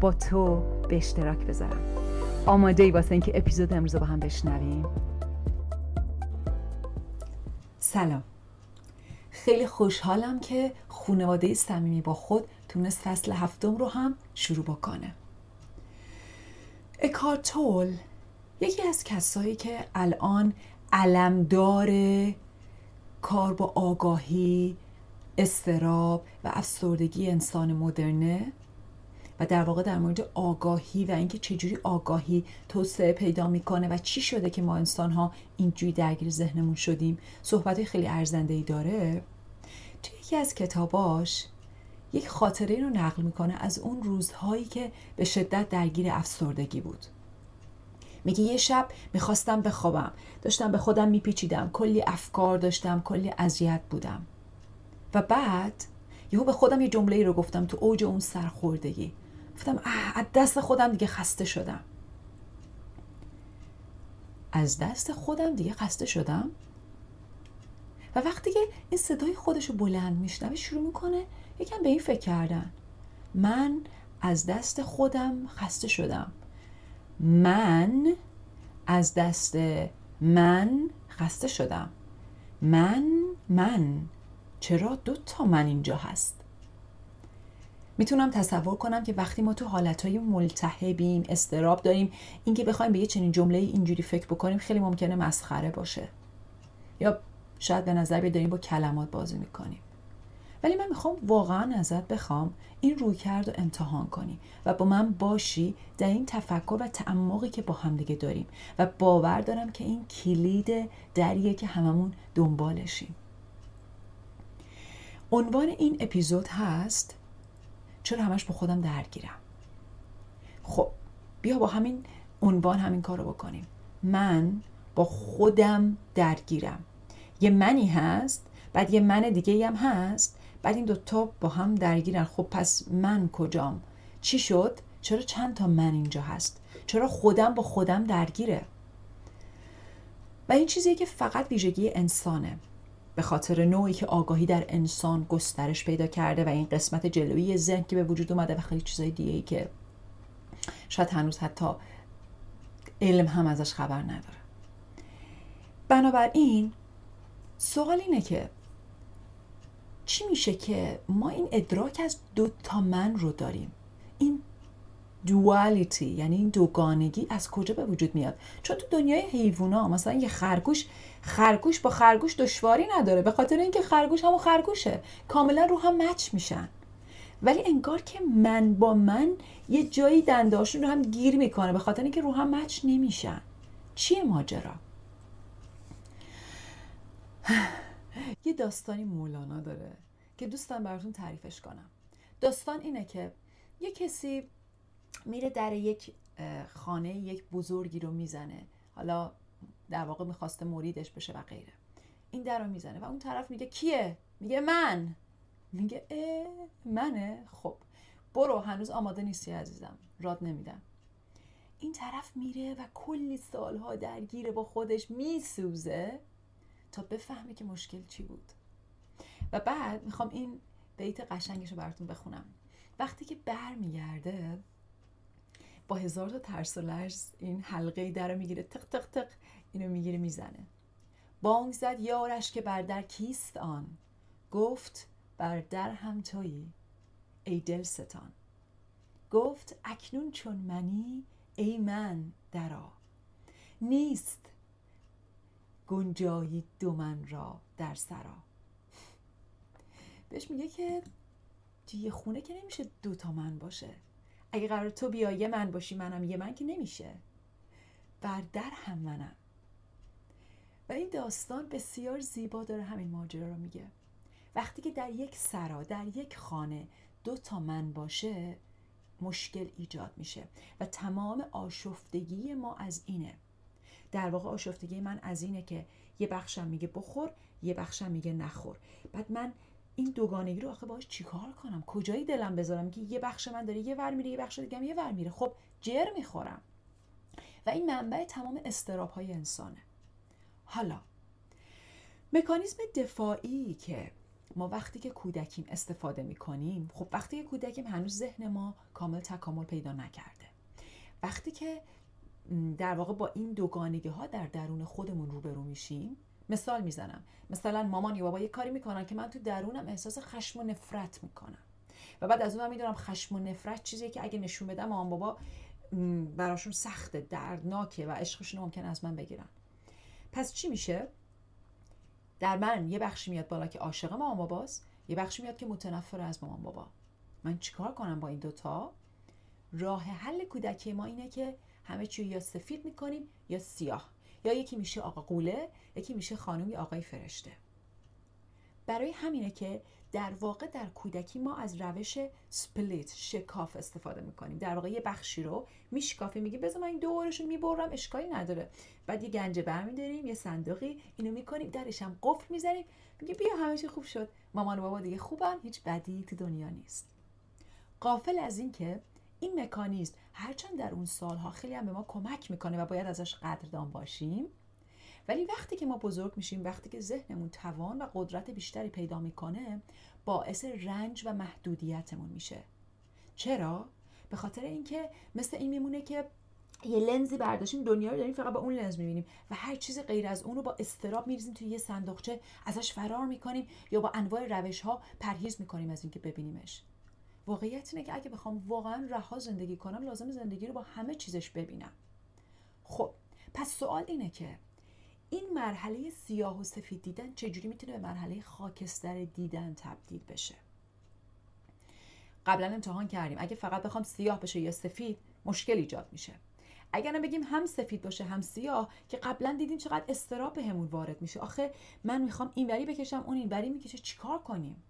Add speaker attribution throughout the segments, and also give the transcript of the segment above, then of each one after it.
Speaker 1: با تو به اشتراک بذارم. آماده ای واسه اینکه اپیزود امروز با هم بشنویم. سلام. خیلی خوشحالم که خانواده صمیمی با خود تونست فصل هفتم رو هم شروع بکنه. اکارتول یکی از کسایی که الان علمدار کار با آگاهی استراب و افسردگی انسان مدرنه و در واقع در مورد آگاهی و اینکه چجوری آگاهی توسعه پیدا می‌کنه و چی شده که ما انسان ها اینجوری درگیر ذهنمون شدیم صحبت خیلی ارزنده ای داره. توی یکی از کتاباش یک خاطره رو نقل می‌کنه از اون روزهایی که به شدت درگیر افسردگی بود. میگه یه شب می‌خواستم بخوابم داشتم به خودم میپیچیدم کلی افکار داشتم کلی اذیت بودم. و بعد یهو به خودم یه جمله رو گفتم تو اوج اون سرخوردگی. گفتم از دست خودم دیگه خسته شدم. از دست خودم دیگه خسته شدم؟ و وقتی که این صدای خودش رو بلند میشنوه شروع می‌کنه یکم به این فکر کردن. من از دست خودم خسته شدم. من از دست من خسته شدم. من من. چرا دو تا من اینجا هست؟ می‌تونم تصور کنم که وقتی ما تو حالتهای ملتهبیم استراب داریم اینکه بخوایم به یه چنین جمله اینجوری فکر بکنیم خیلی ممکنه مسخره باشه. یا شاید به نظر داریم با کلمات بازی می‌کنیم. ولی من می‌خوام واقعا ازت بخوام این روی کرد و امتحان کنی و با من باشی در این تفکر و تعمقی که با همدیگه داریم و باور دارم که این کلید دریه که هممون دنبالشیم. عنوان این اپیزود هست چرا همش با خودم درگیرم؟ خب بیا با همین عنوان همین کار رو بکنیم. من با خودم درگیرم. یه منی هست بعد یه من دیگه هم هست بعد این دوتا با هم درگیرن. خب پس من کجام؟ چی شد؟ چرا چند تا من اینجا هست؟ چرا خودم با خودم درگیره؟ و این چیزیه که فقط ویژگی انسانه. به خاطر نوعی که آگاهی در انسان گسترش پیدا کرده و این قسمت جلویی ذهن که به وجود اومده و خیلی چیزای دیگه ای که شاید هنوز حتی علم هم ازش خبر نداره. بنابراین سوال اینه که چی میشه که ما این ادراک از دو تا من رو داریم؟ این دوالیتی یعنی این دوگانگی از کجا به وجود میاد؟ چون تو دنیای حیوونا مثلا یه خرگوش خرگوش با خرگوش دشواری نداره به خاطر اینکه خرگوش همون خرگوشه. کاملا رو هم مچ میشن. ولی انگار که من با من یه جایی دنداشون رو هم گیر می‌کنه به خاطر اینکه رو هم مچ نمیشن. چیه ماجرا؟ یه داستانی مولانا داره که دوستم براتون تعریفش کنم. داستان اینه که یه کسی میره در یک خانه یک بزرگی رو می‌زنه. حالا در واقع می‌خواسته مریدش بشه و غیره. این در رو می‌زنه و اون طرف میگه کیه؟ میگه من. میگه اه منه. خب برو هنوز آماده نیستی عزیزم. راد نمیدم. این طرف میره و کلی سالها درگیره با خودش میسوزه تا بفهمه که مشکل چی بود. و بعد می‌خوام این بیت قشنگش رو براتون بخونم. وقتی که برمیگرده با هزار تا ترس و لرز این حلقه در رو می‌گیره تق تق تق اینو می‌گیره می‌زنه. بانگ زد یارش که بر در کیست آن؟ گفت بر در هم تویی ای دل ستان گفت اکنون چون منی ای من درا نیست گنجایی دو من را در سرا. بهش میگه که یه خونه که نمیشه دو تا من باشه. اگه قرار تو بیا یه من باشی منم یه من که نمیشه. بر در هم منم. و این داستان بسیار زیبا داره همین ماجرا رو میگه. وقتی که در یک سرا در یک خانه دو تا من باشه مشکل ایجاد میشه. و تمام آشفتگی ما از اینه. در واقع آشفتگی من از اینه که یه بخشم میگه بخور یه بخشم میگه نخور. بعد من این دوگانگی رو آخه باش چیکار کنم؟ کجایی دلم بذارم که یه بخش من داره یه ور میره یه بخش دیگه یه ور میره؟ خب جر می‌خورم. و این منبع تمام استراب های انسانه. حالا مکانیزم دفاعی که ما وقتی که کودکیم استفاده می‌کنیم خب وقتی که کودکیم هنوز ذهن ما کامل تکامل پیدا نکرده. وقتی که در واقع با این دوگانگی ها در درون خودمون روبرو میشیم مثال می‌زنم. مثلا مامان یا بابا یه کاری می‌کنن که من تو درونم احساس خشم و نفرت می‌کنم. و بعد از اون می‌دونم خشم و نفرت چیزیه که اگه نشون بدم مامان بابا براشون سخته دردناکه و عشقشون ممکن از من بگیرن. پس چی میشه؟ در من یه بخشی میاد بالا که عاشق مامان باباست یه بخشی میاد که متنفر از مامان بابا. من چیکار کنم با این دوتا راه حل کودکی ما اینه که همه چی یا سفید می‌کنیم یا سیاه. یا یکی میشه آقا قوله یکی میشه خانم یا آقای فرشته. برای همینه که در واقع در کودکی ما از روش سپلیت شکاف استفاده می‌کنیم. در واقع یه بخشی رو میشکافی میگی بذار من این دورش رو می‌برم اشکالی نداره. بعد یه گنجه برمیداریم یه صندوقی اینو می‌کنیم درش هم قفل می‌زنیم میگه بیا همه خوب شد. مامان و بابا دیگه خوبن هیچ بدی تو دنیا نیست. قافل از اینکه این مکانیزم هرچند در اون سالها خیلی هم به ما کمک می‌کنه و باید ازش قدردان باشیم ولی وقتی که ما بزرگ میشیم وقتی که ذهنمون توان و قدرت بیشتری پیدا می‌کنه باعث رنج و محدودیتمون میشه. چرا؟ به خاطر اینکه مثل این میمونه که یه لنزی برداشتیم دنیا رو داریم فقط با اون لنز می‌بینیم و هر چیز غیر از اون رو با استراب میریزیم توی یه صندوقچه ازش فرار می‌کنیم یا با انواع روش ها پرهیز می‌کنیم از اینکه ببینیمش. واقعیت اینه که اگه بخوام واقعا رها زندگی کنم لازم زندگی رو با همه چیزش ببینم. خب پس سوال اینه که این مرحله سیاه و سفید دیدن چجوری می‌تونه به مرحله خاکستر دیدن تبدیل بشه؟ قبلا امتحان کردیم. اگه فقط بخوام سیاه بشه یا سفید مشکل ایجاد میشه. اگر بگیم هم سفید باشه هم سیاه که قبلا دیدیم چقدر استراب بهمون وارد میشه. آخه من می‌خوام اینوری بکشم اون اینوری می‌کشه چیکار کنیم؟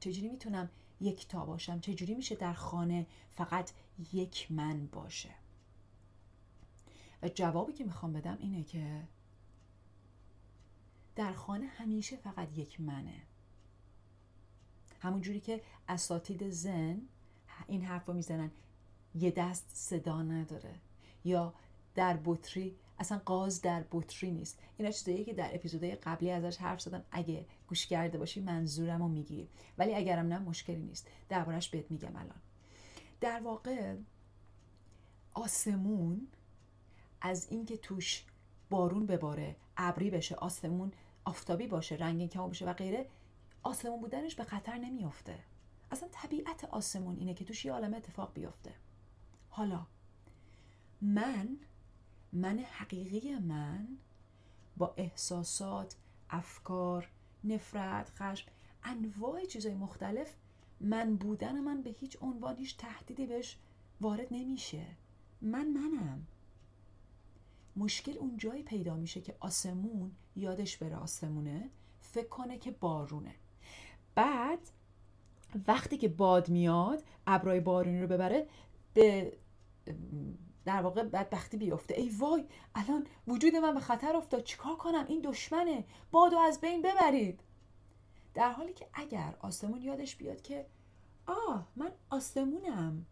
Speaker 1: چجوری می‌تونم یک تا باشم. چجوری میشه در خانه فقط یک من باشه؟ و جوابی که می‌خوام بدم اینه که در خانه همیشه فقط یک منه. همون جوری که اساتید زن این حرف رو می‌زنن یه دست صدا نداره. یا در بطری اصلا قاز در بطری نیست. اینا چیزایی که در اپیزودهای قبلی ازش حرف زدم اگه گوش کرده باشی منظورم رو می‌گیری ولی اگرم نه مشکلی نیست. دربارش بهت میگم الان. در واقع آسمون از اینکه توش بارون بباره ابری بشه آسمون آفتابی باشه رنگین کم بشه و غیره آسمون بودنش به خطر نمیافته. اصلا طبیعت آسمون اینه که توش یه عالم اتفاق بیفته حالا من من حقیقی من با احساسات افکار نفرت خشم انواع چیزهای مختلف من بودن من به هیچ عنوان هیچ تهدیدی بهش وارد نمیشه. من منم. مشکل اون جایی پیدا میشه که آسمون یادش بره آسمونه فکر کنه که بارونه. بعد وقتی که باد میاد ابرای بارونی رو ببره به در واقع بدبختی بیفته. ای وای الان وجود من به خطر افتاد. چیکار کنم؟ این دشمنه. بادو از بین ببرید. در حالی که اگر آسمون یادش بیاد که آه من آسمونم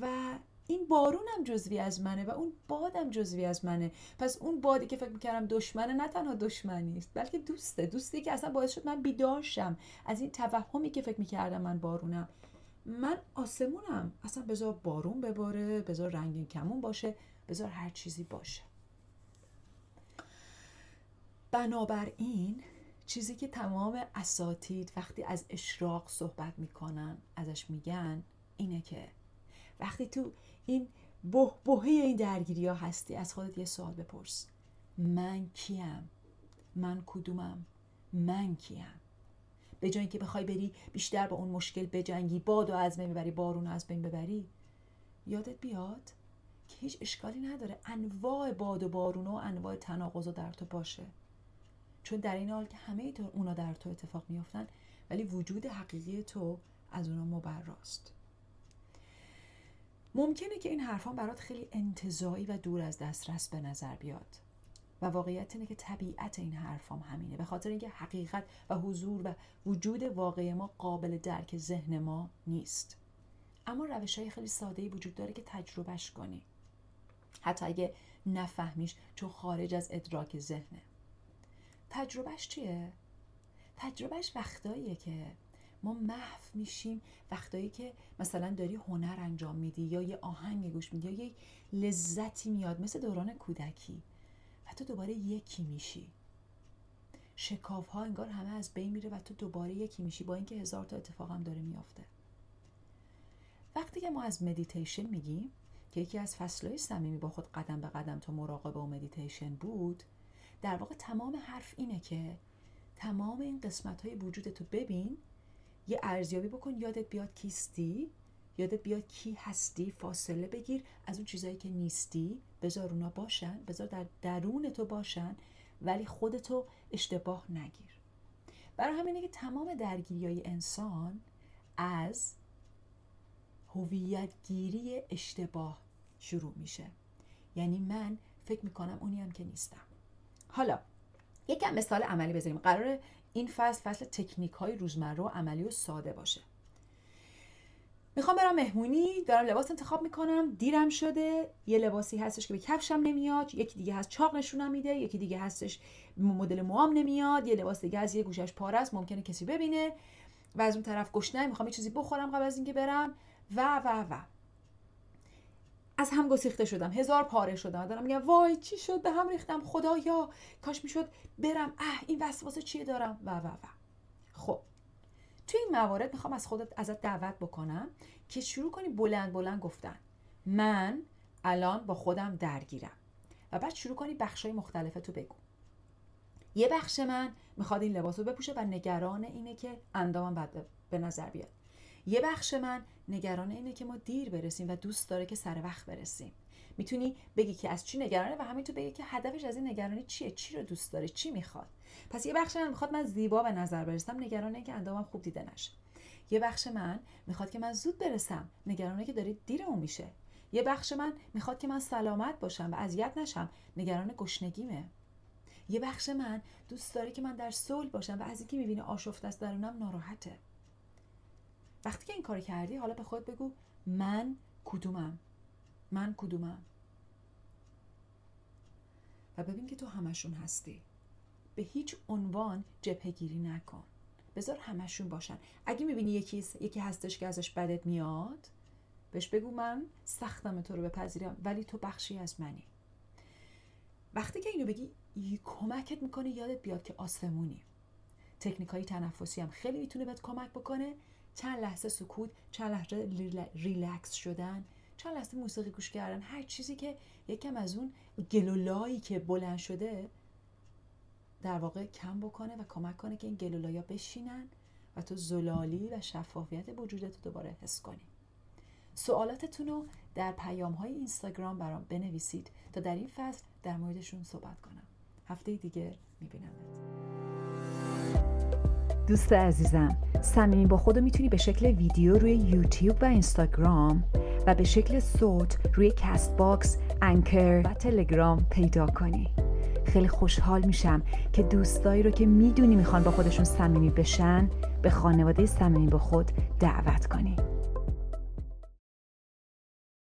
Speaker 1: و این بارونم جزوی از منه و اون بادم جزوی از منه. پس اون بادی که فکر می‌کردم دشمنه نه تنها دشمنی است بلکه دوسته. دوستی که اصلا باعث شد من بیداشم از این توهمی که فکر می‌کردم من بارونم. من آسمونم. اصلا بذار بارون بباره بذار رنگین کمون باشه بذار هر چیزی باشه. بنابراین چیزی که تمام اساتید وقتی از اشراق صحبت می‌کنن ازش میگن اینه که وقتی تو این بهبهه این درگیری ها هستی از خودت یه سوال بپرس. من کیم؟ من کدومم؟ من کیم؟ به جای اینکه بخوای بری بیشتر با اون مشکل بجنگی باد و از بین ببری بارون از بین ببری یادت بیاد که هیچ اشکالی نداره. انواع باد و بارون و انواع تناقض در تو باشه. چون در این حال که همه تو اونا در تو اتفاق میافتن ولی وجود حقیقی تو از اونا مبراست. ممکنه که این حرفان برات خیلی انتظایی و دور از دسترس به نظر بیاد. و واقعیت اینه که طبیعت این حرفام همینه. به خاطر اینکه حقیقت و حضور و وجود واقعی ما قابل درک ذهن ما نیست. اما روش های خیلی ساده وجود داره که تجربهش کنی. حتی اگه نفهمیش چون خارج از ادراک ذهنه. تجربهش چیه؟ تجربهش وقتاییه که ما محو میشیم. وقتایی که مثلا داری هنر انجام میدی یا یه آهنگ گوش میدی یا یه لذتی میاد. مثل دوران کودکی. تو دوباره یکی میشی. شکاف ها انگار همه از بین میره و تو دوباره یکی میشی. با اینکه هزار تا اتفاق هم داره میافته. وقتی که ما از مدیتیشن میگیم که یکی از فصلهای صمیمی با خود قدم به قدم تا مراقبه و مدیتیشن بود در واقع تمام حرف اینه که تمام این قسمت های وجودتو ببین یه ارزیابی بکن یادت بیاد کیستی یادت بیاد کی هستی؟ فاصله بگیر. از اون چیزایی که نیستی بذار اونا باشن. بذار در درون تو باشن. ولی خودتو اشتباه نگیر. برای همینه که تمام درگیری های انسان از هویت گیری اشتباه شروع میشه. یعنی من فکر می‌کنم اونی هم که نیستم. حالا یکم مثال عملی بذاریم قرار این فصل فصل تکنیک های روزمره و عملی و ساده باشه. می‌خوام برم مهمونی دارم لباس انتخاب می‌کنم دیرم شده یه لباسی هستش که به کفشم نمیاد یکی دیگه هست چاق نشونم میده یکی دیگه هستش مدل موام نمیاد یه لباس دیگه از یه گوشش پاره است ممکنه کسی ببینه. و از اون طرف گشنه می‌خوام یه چیزی بخورم قبل از اینکه برم. و و و. از هم گسیخته شدم هزار پاره شدم. دارم میگم وای چی شد؟ به هم ریختم خدایا! کاش می‌شد برم. اه این وسواسه چیه دارم؟ و و و. خب. توی این موارد می‌خوام از خودت ازت دعوت بکنم که شروع کنی بلند بلند گفتن. من الان با خودم درگیرم. و بعد شروع کنی بخشای مختلف تو بگو. یه بخش من می‌خواد این لباس رو بپوشه و نگران اینه که اندامم بد به نظر بیاد. یه بخش من نگران اینه که ما دیر برسیم و دوست داره که سر وقت برسیم. می‌تونی بگی که از چی نگرانه و همینطور بگی که هدفش از این نگرانی چیه؟ چی رو دوست داره؟ چی می‌خواد؟ پس یه بخش من می‌خواد من زیبا به نظر برسم نگرانه که اندامم خوب دیده نشه. یه بخش من می‌خواد که من زود برسم نگرانه که داره دیرمون میشه. یه بخش من می‌خواد که من سلامت باشم و اذیت نشم نگران گشنگیمه. یه بخش من دوست داره که من در صلح باشم و از اینکه می‌بینه آشفته است درونم ناراحته. وقتی که این کار کردی حالا به خود بگو من کدومم؟ من کدومم؟ و ببین که تو همشون هستی. به هیچ عنوان جبهگیری نکن. بذار همشون باشن. اگه می‌بینی یکی, یکی هستش که ازش بدت میاد بهش بگو من سختم تو رو بپذیرم ولی تو بخشی از منی. وقتی که اینو بگی کمکت می‌کنه یادت بیاد که آسمونی. تکنیک های تنفسی هم خیلی می‌تونه بهت کمک بکنه. چند لحظه سکوت چند لحظه ریلکس شدن چند لحظه موسیقی گوش کردن هر چیزی که یکم از اون گلولایی که بلند شده در واقع کم بکنه و کمک کنه که این گلولایا بشینن و تو زلالی و شفافیت وجودت رو دوباره حس کنی. سوالاتتون رو در پیام های اینستاگرام برام بنویسید تا در این فصل در موردشون صحبت کنم. هفته دیگه میبینمت.
Speaker 2: دوست عزیزم صمیمی با خودو می‌تونی به شکل ویدیو روی یوتیوب و اینستاگرام و به شکل صوت روی Castbox، Anchor و تلگرام پیدا کنی. خیلی خوشحال میشم که دوستایی رو که می‌دونی می‌خوان با خودشون صمیمی بشن به خانواده صمیمی با خود دعوت کنی.